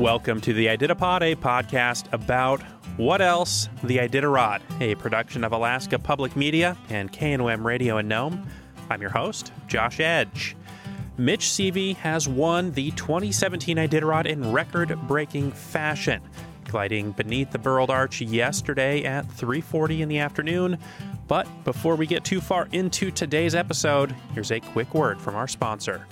Welcome to the Iditarod, a podcast about what else? The Iditarod, a production of Alaska Public Media and KNOM Radio in Nome. I'm your host, Josh Edge. Mitch Seavey has won the 2017 Iditarod in record-breaking fashion, gliding beneath the Burled Arch yesterday at 3:40 in the afternoon. But before we get too far into today's episode, here's a quick word from our sponsor.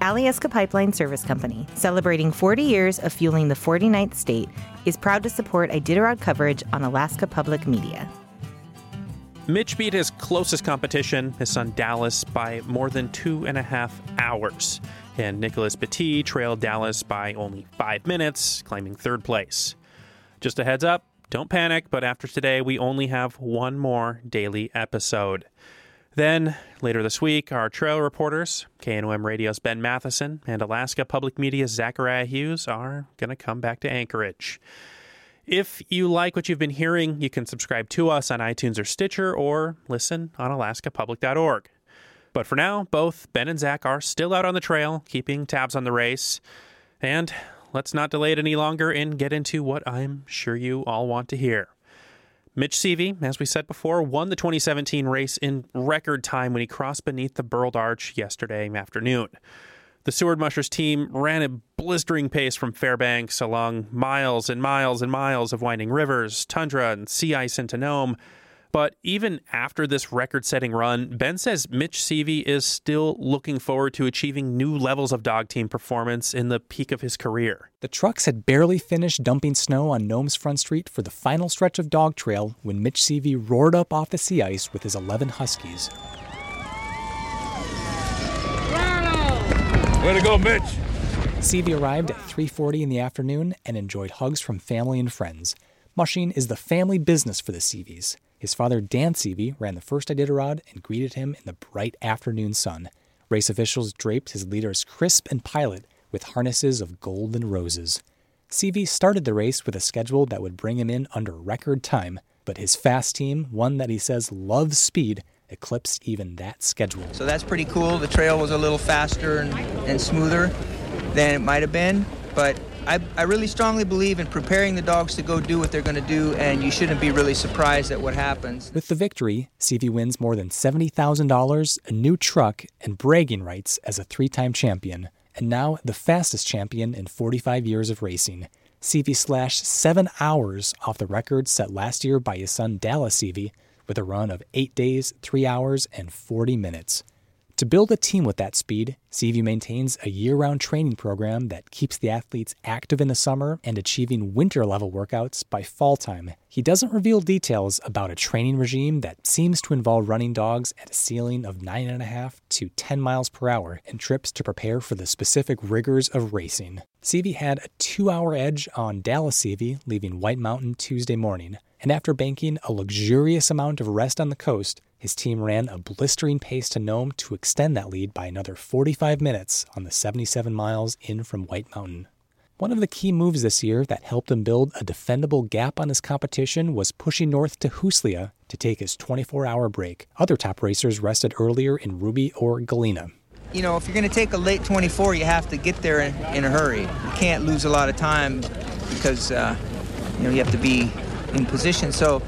Alyeska Pipeline Service Company, celebrating 40 years of fueling the 49th state, is proud to support Iditarod coverage on Alaska Public Media. Mitch beat his closest competition, his son Dallas, by more than two and a half hours, and Nicolas Petit trailed Dallas by only five minutes, claiming third place. Just a heads up, don't panic, but after today, we only have one more daily episode. Then, later this week, our trail reporters, KNOM Radio's Ben Matheson and Alaska Public Media's Zachariah Hughes, are going to come back to Anchorage. If you like what you've been hearing, you can subscribe to us on iTunes or Stitcher or listen on alaskapublic.org. But for now, both Ben and Zach are still out on the trail, keeping tabs on the race. And let's not delay it any longer and get into what I'm sure you all want to hear. Mitch Seavey, as we said before, won the 2017 race in record time when he crossed beneath the Burled Arch yesterday afternoon. The Seward Mushers team ran a blistering pace from Fairbanks along miles and miles and miles of winding rivers, tundra, and sea ice into Nome. But even after this record setting run, Ben says Mitch Seavey is still looking forward to achieving new levels of dog team performance in the peak of his career. The trucks had barely finished dumping snow on Nome's front street for the final stretch of dog trail when Mitch Seavey roared up off the sea ice with his 11 Huskies. Way to go, Mitch! Seavey arrived at 3:40 in the afternoon and enjoyed hugs from family and friends. Mushing is the family business for the Seaveys. His father, Dan Seavey, ran the first Iditarod and greeted him in the bright afternoon sun. Race officials draped his leaders crisp and pilot with harnesses of gold and roses. Seavey started the race with a schedule that would bring him in under record time, but his fast team, one that he says loves speed, eclipsed even that schedule. So that's pretty cool. The trail was a little faster and, and smoother than it might have been, but I, I really strongly believe in preparing the dogs to go do what they're going to do, and you shouldn't be really surprised at what happens. With the victory, Seavey wins more than $70,000, a new truck, and bragging rights as a three time champion, and now the fastest champion in 45 years of racing. Seavey slashed seven hours off the record set last year by his son Dallas Seavey with a run of 8 days, 3 hours, and 40 minutes. To build a team with that speed, Seavey maintains a year round training program that keeps the athletes active in the summer and achieving winter level workouts by fall time. He doesn't reveal details about a training regime that seems to involve running dogs at a ceiling of 9.5 to 10 miles per hour and trips to prepare for the specific rigors of racing. Seavey had a two hour edge on Dallas Seavey leaving White Mountain Tuesday morning, and after banking a luxurious amount of rest on the coast, his team ran a blistering pace to Nome to extend that lead by another 45 minutes on the 77 miles in from White Mountain. One of the key moves this year that helped him build a defendable gap on his competition was pushing north to Huslia to take his 24 hour break. Other top racers rested earlier in Ruby or Galena. You know, if you're going to take a late 24, you have to get there in, a hurry. You can't lose a lot of time because, uh, you know, you have to be in position. So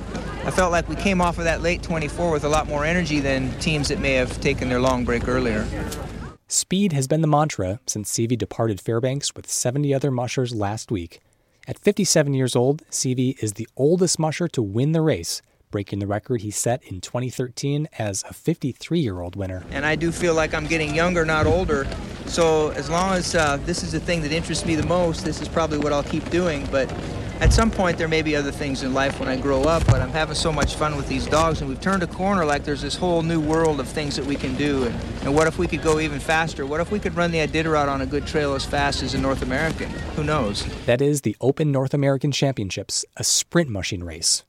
I felt like we came off of that late 24 with a lot more energy than teams that may have taken their long break earlier. Speed has been the mantra since Seavey departed Fairbanks with 70 other mushers last week. At 57 years old, Seavey is the oldest musher to win the race, breaking the record he set in 2013 as a 53 year old winner. And I do feel like I'm getting younger, not older. So as long as uh, this is the thing that interests me the most, this is probably what I'll keep doing. But at some point, there may be other things in life when I grow up, but I'm having so much fun with these dogs, and we've turned a corner like there's this whole new world of things that we can do. And, and what if we could go even faster? What if we could run the Iditarod on a good trail as fast as a North American? Who knows? That is the Open North American Championships, a sprint mushing race.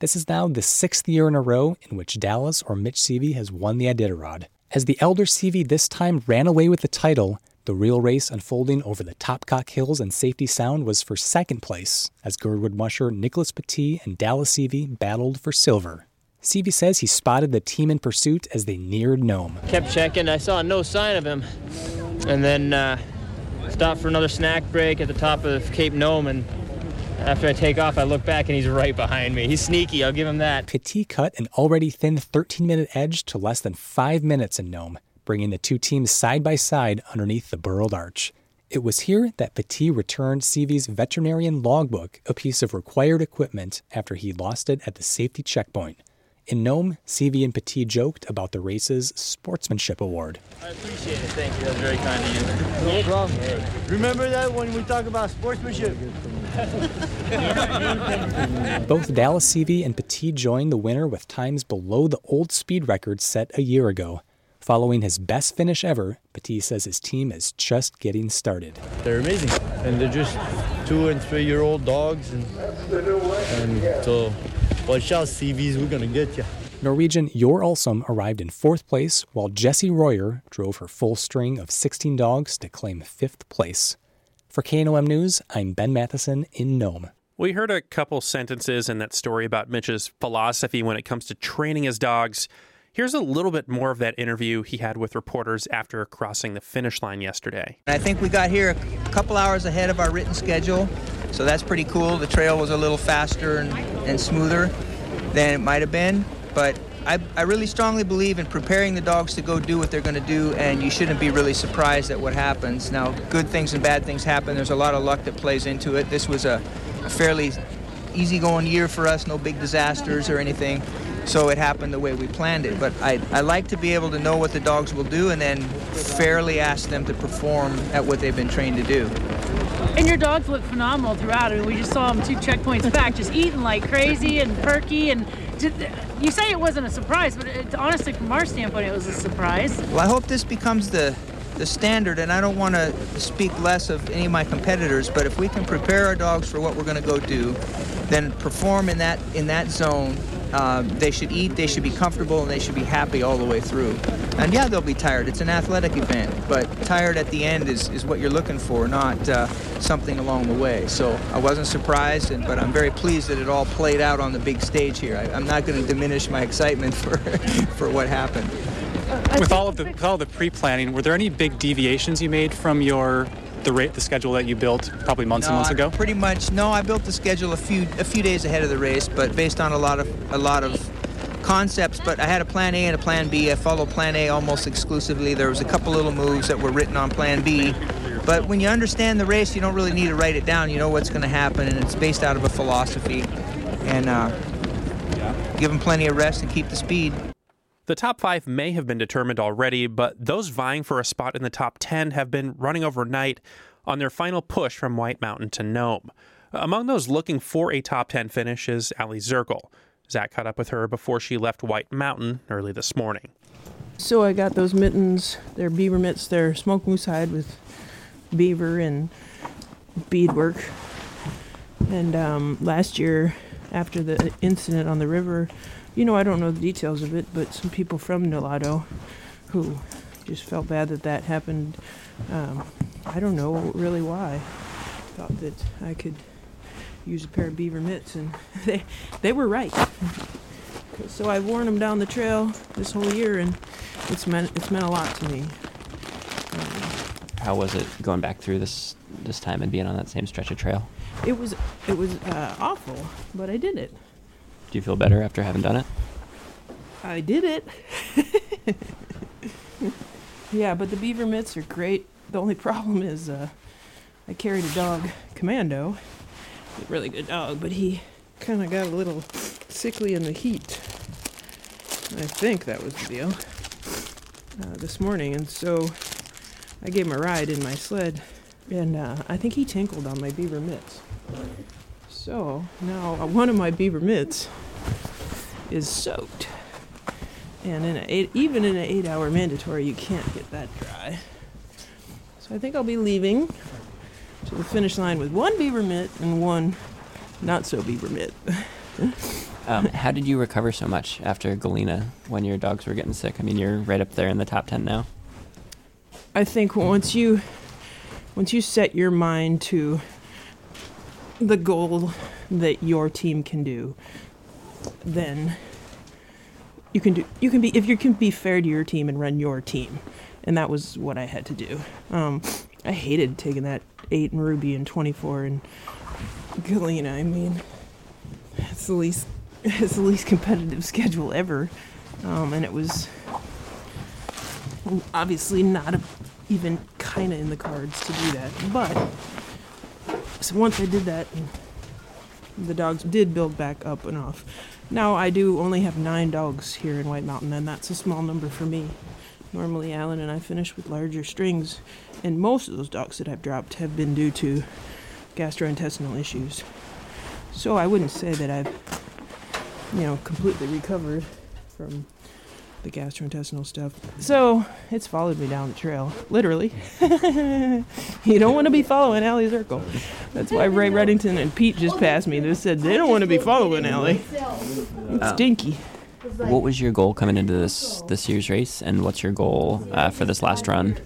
This is now the sixth year in a row in which Dallas or Mitch Seavey has won the Iditarod. As the elder Seavey this time ran away with the title, the real race unfolding over the Topkok Hills and Safety Sound was for second place, as Girdwood musher Nicolas Petit and Dallas Seavey battled for silver. Seavey says he spotted the team in pursuit as they neared Nome. Kept checking, I saw no sign of him. And then uh, stop for another snack break at the top of Cape Nome, and after I take off, I look back and he's right behind me. He's sneaky, I'll give him that. Petit cut an already thin 13 minute edge to less than five minutes in Nome, bringing the two teams side by side underneath the burled arch. It was here that Petit returned Seavey's veterinarian logbook, a piece of required equipment, after he lost it at the safety checkpoint. In Nome, Seavey and Petit joked about the race's sportsmanship award. I appreciate it. Thank you. That's very kind of you. No problem. Remember that when we talk about sportsmanship? Both Dallas Seavey and Petit joined the winner with times below the old speed record set a year ago. Following his best finish ever, Petit says his team is just getting started. They're amazing, and they're just two and three year old dogs, and, and so watch out, Seaveys, we're gonna get you. Norwegian Joar Ulsom arrived in fourth place, while Jessie Royer drove her full string of 16 dogs to claim fifth place. For KNOM News, I'm Ben Matheson in Nome. We heard a couple sentences in that story about Mitch's philosophy when it comes to training his dogs. Here's a little bit more of that interview he had with reporters after crossing the finish line yesterday. I think we got here a couple hours ahead of our written schedule, so that's pretty cool. The trail was a little faster and, and smoother than it might have been, but I, I really strongly believe in preparing the dogs to go do what they're going to do, and you shouldn't be really surprised at what happens. Now, good things and bad things happen. There's a lot of luck that plays into it. This was a, a fairly easygoing year for us, no big disasters or anything so it happened the way we planned it. But I, I like to be able to know what the dogs will do and then fairly ask them to perform at what they've been trained to do. And your dogs look phenomenal throughout. I mean, we just saw them two checkpoints back, just eating like crazy and perky. And you say it wasn't a surprise, but it, honestly, from our standpoint, it was a surprise. Well, I hope this becomes the the standard, and I don't want to speak less of any of my competitors, but if we can prepare our dogs for what we're going to go do, then perform in that in that zone um, they should eat, they should be comfortable, and they should be happy all the way through. And yeah, they'll be tired. It's an athletic event, but tired at the end is, is what you're looking for, not uh, something along the way. So I wasn't surprised, and, but I'm very pleased that it all played out on the big stage here. I, am not going to diminish my excitement for, for what happened. With all of the all the pre-planning, were there any big deviations you made from your the rate, the schedule that you built probably months no, and months I ago? Pretty much. No, I built the schedule a few a few days ahead of the race, but based on a lot of a lot of concepts. But I had a plan A and a plan B. I followed plan A almost exclusively. There was a couple little moves that were written on plan B. But when you understand the race, you don't really need to write it down. You know what's going to happen, and it's based out of a philosophy. And uh, give them plenty of rest and keep the speed. The top five may have been determined already, but those vying for a spot in the top 10 have been running overnight on their final push from White Mountain to Nome. Among those looking for a top 10 finish is Aliy Zirkle. Zach caught up with her before she left White Mountain early this morning. So I got those mittens, they're beaver mitts, they're smoked moose hide with beaver and beadwork. And um, last year, after the incident on the river, you know, I don't know the details of it, but some people from Nulato who just felt bad that that happened. Um, I don't know really why. Thought that I could use a pair of beaver mitts, and they they were right. So I've worn them down the trail this whole year, and it's meant it's meant a lot to me. Um, How was it going back through this this time and being on that same stretch of trail? It was it was uh, awful, but I did it. Do you feel better after having done it? I did it. yeah, but the beaver mitts are great. The only problem is uh, I carried a dog, Commando, a really good dog, but he kind of got a little sickly in the heat. I think that was the deal uh, this morning, and so I gave him a ride in my sled, and uh, I think he tinkled on my beaver mitts. So now uh, one of my beaver mitts is soaked. And in eight, even in an eight hour mandatory, you can't get that dry. So I think I'll be leaving to the finish line with one beaver mitt and one not so beaver mitt. um, how did you recover so much after Galena when your dogs were getting sick? I mean, you're right up there in the top 10 now. I think once you once you set your mind to the goal that your team can do, then you can do you can be if you can be fair to your team and run your team, and that was what I had to do. Um, I hated taking that eight and Ruby and 24 and Galena. I mean, it's the least it's the least competitive schedule ever, um, and it was obviously not a, even kind of in the cards to do that. But so once I did that, the dogs did build back up enough. Now I do only have nine dogs here in White Mountain, and that's a small number for me. Normally, Allen and I finish with larger strings, and most of those dogs that I've dropped have been due to gastrointestinal issues. So I wouldn't say that I've, you know, completely recovered from the gastrointestinal stuff. So it's followed me down the trail, literally. you don't want to be following Aliy Zirkle. That's why Ray Redington and Pete just passed me. They said they don't want to be following Aliy. It's Oh. stinky. What was your goal coming into this this year's race, and what's your goal uh, for this last run?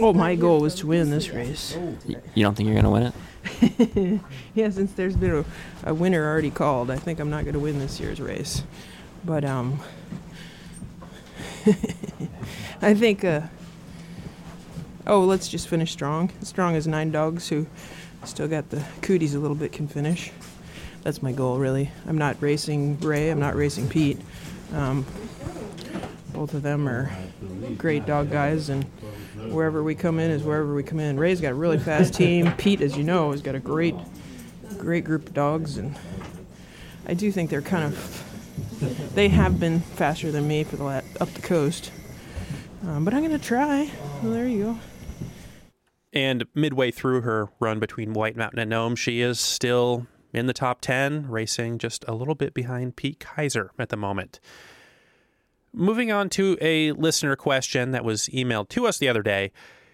Well, my goal was to win this race. Y- You don't think you're gonna win it? yeah, since there's been a, a winner already called, I think I'm not going to win this year's race. But um, I think. Uh, oh, let's just finish strong. Strong as nine dogs who still got the cooties a little bit can finish. That's my goal, really. I'm not racing Ray. I'm not racing Pete. Um, both of them are great dog guys, and wherever we come in is wherever we come in. Ray's got a really fast team. Pete, as you know, has got a great, great group of dogs, and I do think they're kind of, they have been faster than me for the la- up the coast. Um, but I'm gonna try. Well, there you go. And midway through her run between White Mountain and Nome, she is still in the top 10, racing just a little bit behind Pete Kaiser at the moment. Moving on to a listener question that was emailed to us the other day.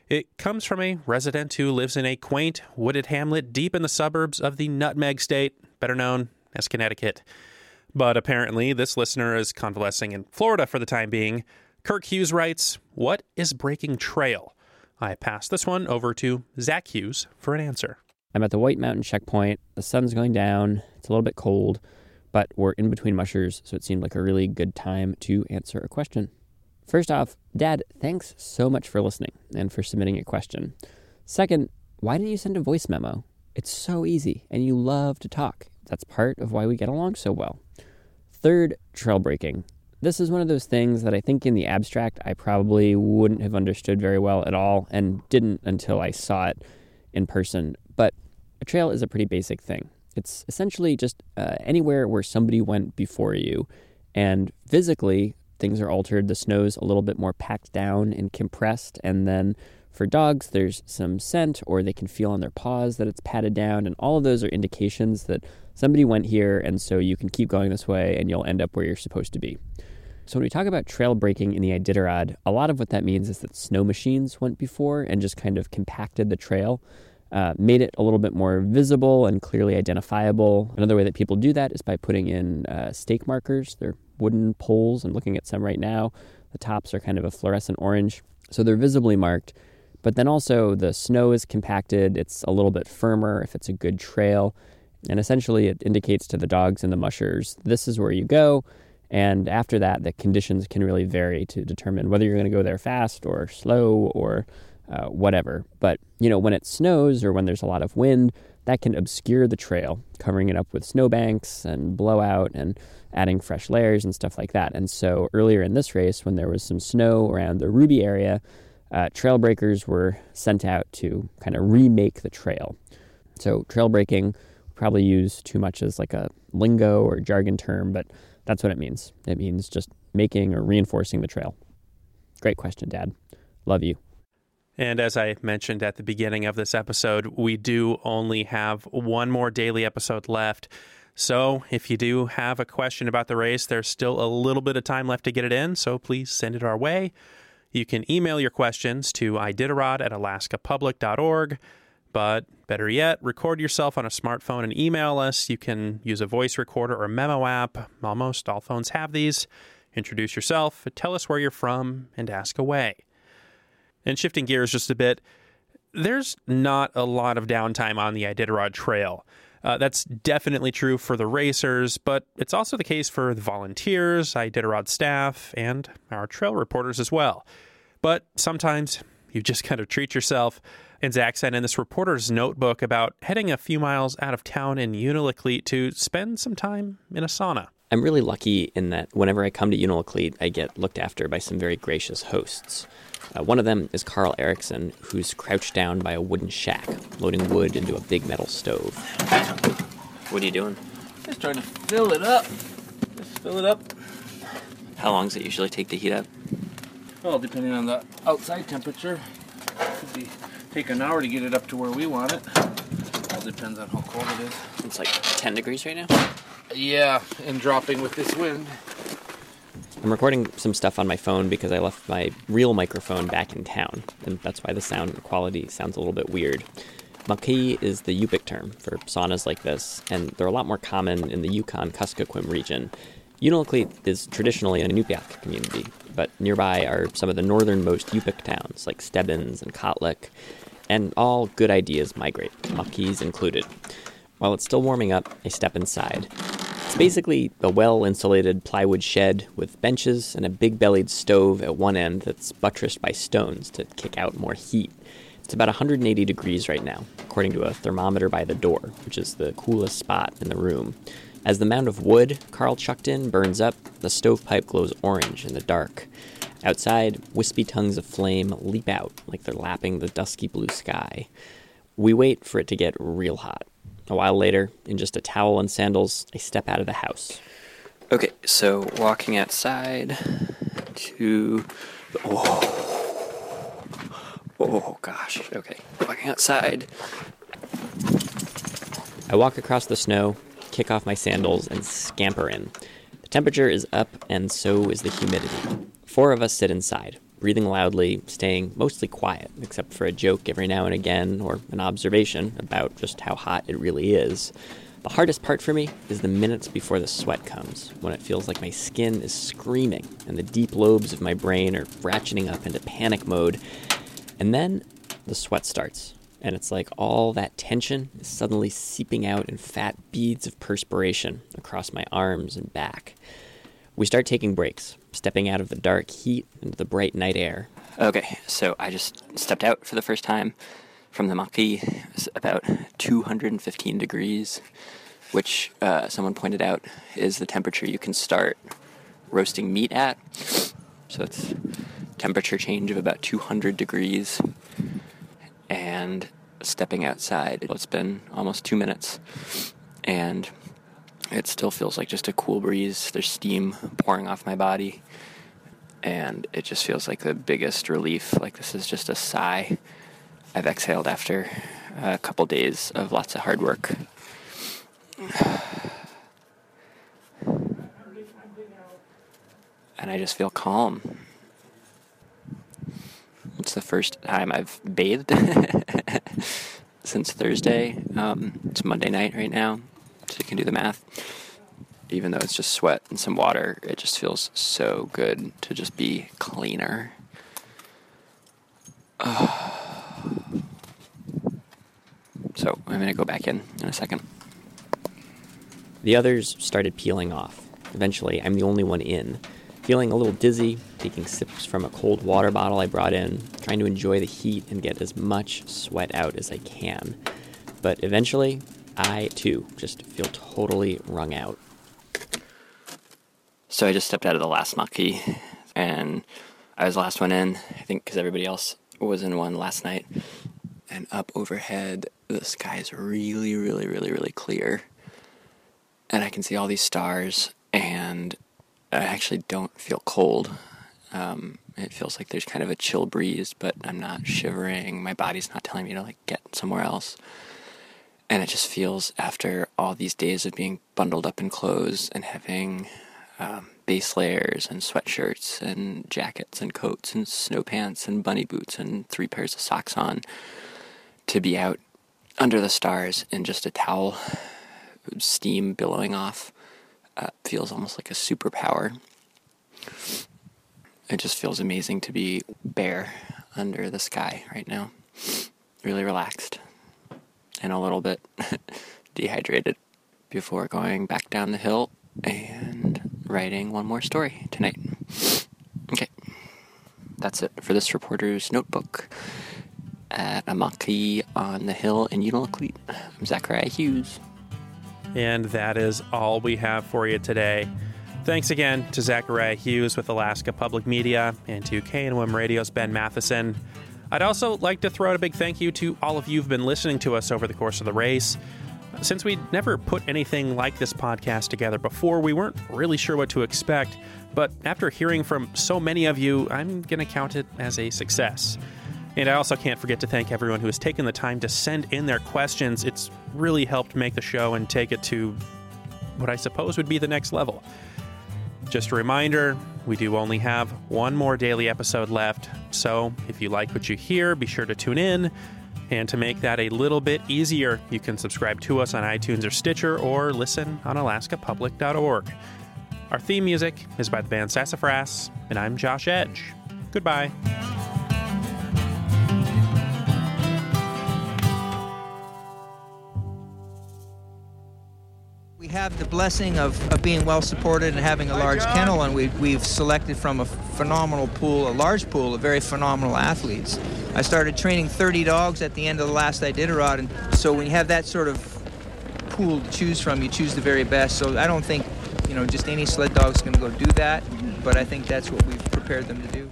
It comes from a resident who lives in a quaint, wooded hamlet deep in the suburbs of the Nutmeg State, better known as Connecticut. But apparently, this listener is convalescing in Florida for the time being. Kirk Hughes writes, What is breaking trail? I pass this one over to Zach Hughes for an answer. I'm at the White Mountain checkpoint. The sun's going down. It's a little bit cold, but we're in between mushers, so it seemed like a really good time to answer a question. First off, Dad, thanks so much for listening and for submitting a question. Second, why didn't you send a voice memo? It's so easy, and you love to talk. That's part of why we get along so well. Third, trail breaking. This is one of those things that I think in the abstract I probably wouldn't have understood very well at all and didn't until I saw it in person. But a trail is a pretty basic thing. It's essentially just uh, anywhere where somebody went before you, and physically things are altered. The snow's a little bit more packed down and compressed, and then for dogs, there's some scent, or they can feel on their paws that it's patted down, and all of those are indications that somebody went here, and so you can keep going this way, and you'll end up where you're supposed to be. So when we talk about trail breaking in the Iditarod, a lot of what that means is that snow machines went before and just kind of compacted the trail, uh, made it a little bit more visible and clearly identifiable. Another way that people do that is by putting in uh, stake markers. They're wooden poles. I'm looking at some right now. The tops are kind of a fluorescent orange, so they're visibly marked. But then also the snow is compacted. It's a little bit firmer if it's a good trail. And essentially, it indicates to the dogs and the mushers this is where you go. And after that, the conditions can really vary to determine whether you're going to go there fast or slow or uh, whatever. But, you know, when it snows or when there's a lot of wind, that can obscure the trail, covering it up with snowbanks and blowout and adding fresh layers and stuff like that. And so earlier in this race, when there was some snow around the Ruby area, uh, trail breakers were sent out to kind of remake the trail. So trail breaking probably use too much as like a lingo or jargon term, but that's what it means. It means just making or reinforcing the trail. Great question, Dad. Love you. And as I mentioned at the beginning of this episode, we do only have one more daily episode left. So if you do have a question about the race, there's still a little bit of time left to get it in. So please send it our way. You can email your questions to iditarod at alaskapublic.org. But better yet, record yourself on a smartphone and email us. You can use a voice recorder or memo app. Almost all phones have these. Introduce yourself, tell us where you're from, and ask away. And shifting gears just a bit, there's not a lot of downtime on the Iditarod Trail. Uh, that's definitely true for the racers, but it's also the case for the volunteers, Iditarod staff, and our trail reporters as well. But sometimes you just kind of treat yourself. And Zach sent in this reporter's notebook about heading a few miles out of town in Unalakleet to spend some time in a sauna. I'm really lucky in that whenever I come to Unalakleet, I get looked after by some very gracious hosts. Uh, one of them is Carl Erickson, who's crouched down by a wooden shack, loading wood into a big metal stove. What are you doing? Just trying to fill it up. Just fill it up. How long does it usually take to heat up? Well, depending on the outside temperature, could be take an hour to get it up to where we want it. All depends on how cold it is. It's like 10 degrees right now? Yeah, and dropping with this wind. I'm recording some stuff on my phone because I left my real microphone back in town, and that's why the sound quality sounds a little bit weird. Maqi is the Yupik term for saunas like this, and they're a lot more common in the Yukon Kuskokwim region. Unalakleet is traditionally an Inupiaq community, but nearby are some of the northernmost Yupik towns like Stebbins and Kotlik, and all good ideas migrate, Maqis included. While it's still warming up, I step inside. It's basically a well insulated plywood shed with benches and a big bellied stove at one end that's buttressed by stones to kick out more heat. It's about 180 degrees right now, according to a thermometer by the door, which is the coolest spot in the room. As the mound of wood Carl chucked in burns up, the stovepipe glows orange in the dark. Outside, wispy tongues of flame leap out like they're lapping the dusky blue sky. We wait for it to get real hot. A while later, in just a towel and sandals, I step out of the house. Okay, so walking outside to. Oh, oh gosh. Okay, walking outside. I walk across the snow, kick off my sandals, and scamper in. The temperature is up, and so is the humidity. Four of us sit inside, breathing loudly, staying mostly quiet, except for a joke every now and again or an observation about just how hot it really is. The hardest part for me is the minutes before the sweat comes, when it feels like my skin is screaming and the deep lobes of my brain are ratcheting up into panic mode. And then the sweat starts, and it's like all that tension is suddenly seeping out in fat beads of perspiration across my arms and back. We start taking breaks, stepping out of the dark heat into the bright night air. Okay, so I just stepped out for the first time from the Maqi. It's about 215 degrees, which uh, someone pointed out is the temperature you can start roasting meat at. So it's temperature change of about 200 degrees. And stepping outside, it's been almost two minutes. And it still feels like just a cool breeze. There's steam pouring off my body. And it just feels like the biggest relief. Like this is just a sigh I've exhaled after a couple days of lots of hard work. And I just feel calm. It's the first time I've bathed since Thursday. Um, it's Monday night right now, so you can do the math. Even though it's just sweat and some water, it just feels so good to just be cleaner. So I'm going to go back in in a second. The others started peeling off. Eventually, I'm the only one in, feeling a little dizzy, taking sips from a cold water bottle I brought in, trying to enjoy the heat and get as much sweat out as I can. But eventually, I too just feel totally wrung out. So I just stepped out of the last Maqi, and I was the last one in, I think because everybody else was in one last night. And up overhead, the sky is really, really, really, really clear. And I can see all these stars, and I actually don't feel cold. Um, it feels like there's kind of a chill breeze, but I'm not shivering. My body's not telling me to like get somewhere else. And it just feels after all these days of being bundled up in clothes and having um, base layers and sweatshirts and jackets and coats and snow pants and bunny boots and three pairs of socks on to be out under the stars in just a towel, steam billowing off, uh, feels almost like a superpower. It just feels amazing to be bare under the sky right now. Really relaxed and a little bit dehydrated before going back down the hill and writing one more story tonight. Okay, that's it for this reporter's notebook. at Amaki on the hill in Unalakleet. I'm Zachariah Hughes. And that is all we have for you today. Thanks again to Zachariah Hughes with Alaska Public Media and to KNOM Radio's Ben Matheson. I'd also like to throw out a big thank you to all of you who've been listening to us over the course of the race. Since we'd never put anything like this podcast together before, we weren't really sure what to expect. But after hearing from so many of you, I'm going to count it as a success. And I also can't forget to thank everyone who has taken the time to send in their questions. It's really helped make the show and take it to what I suppose would be the next level. Just a reminder we do only have one more daily episode left, so if you like what you hear, be sure to tune in. And to make that a little bit easier, you can subscribe to us on iTunes or Stitcher or listen on alaskapublic.org. Our theme music is by the band Sassafras, and I'm Josh Edge. Goodbye. Have the blessing of, of being well supported and having a large kennel, and we, we've selected from a phenomenal pool, a large pool of very phenomenal athletes. I started training 30 dogs at the end of the last Iditarod, and so when you have that sort of pool to choose from, you choose the very best. So I don't think, you know, just any sled dog's going to go do that, but I think that's what we've prepared them to do.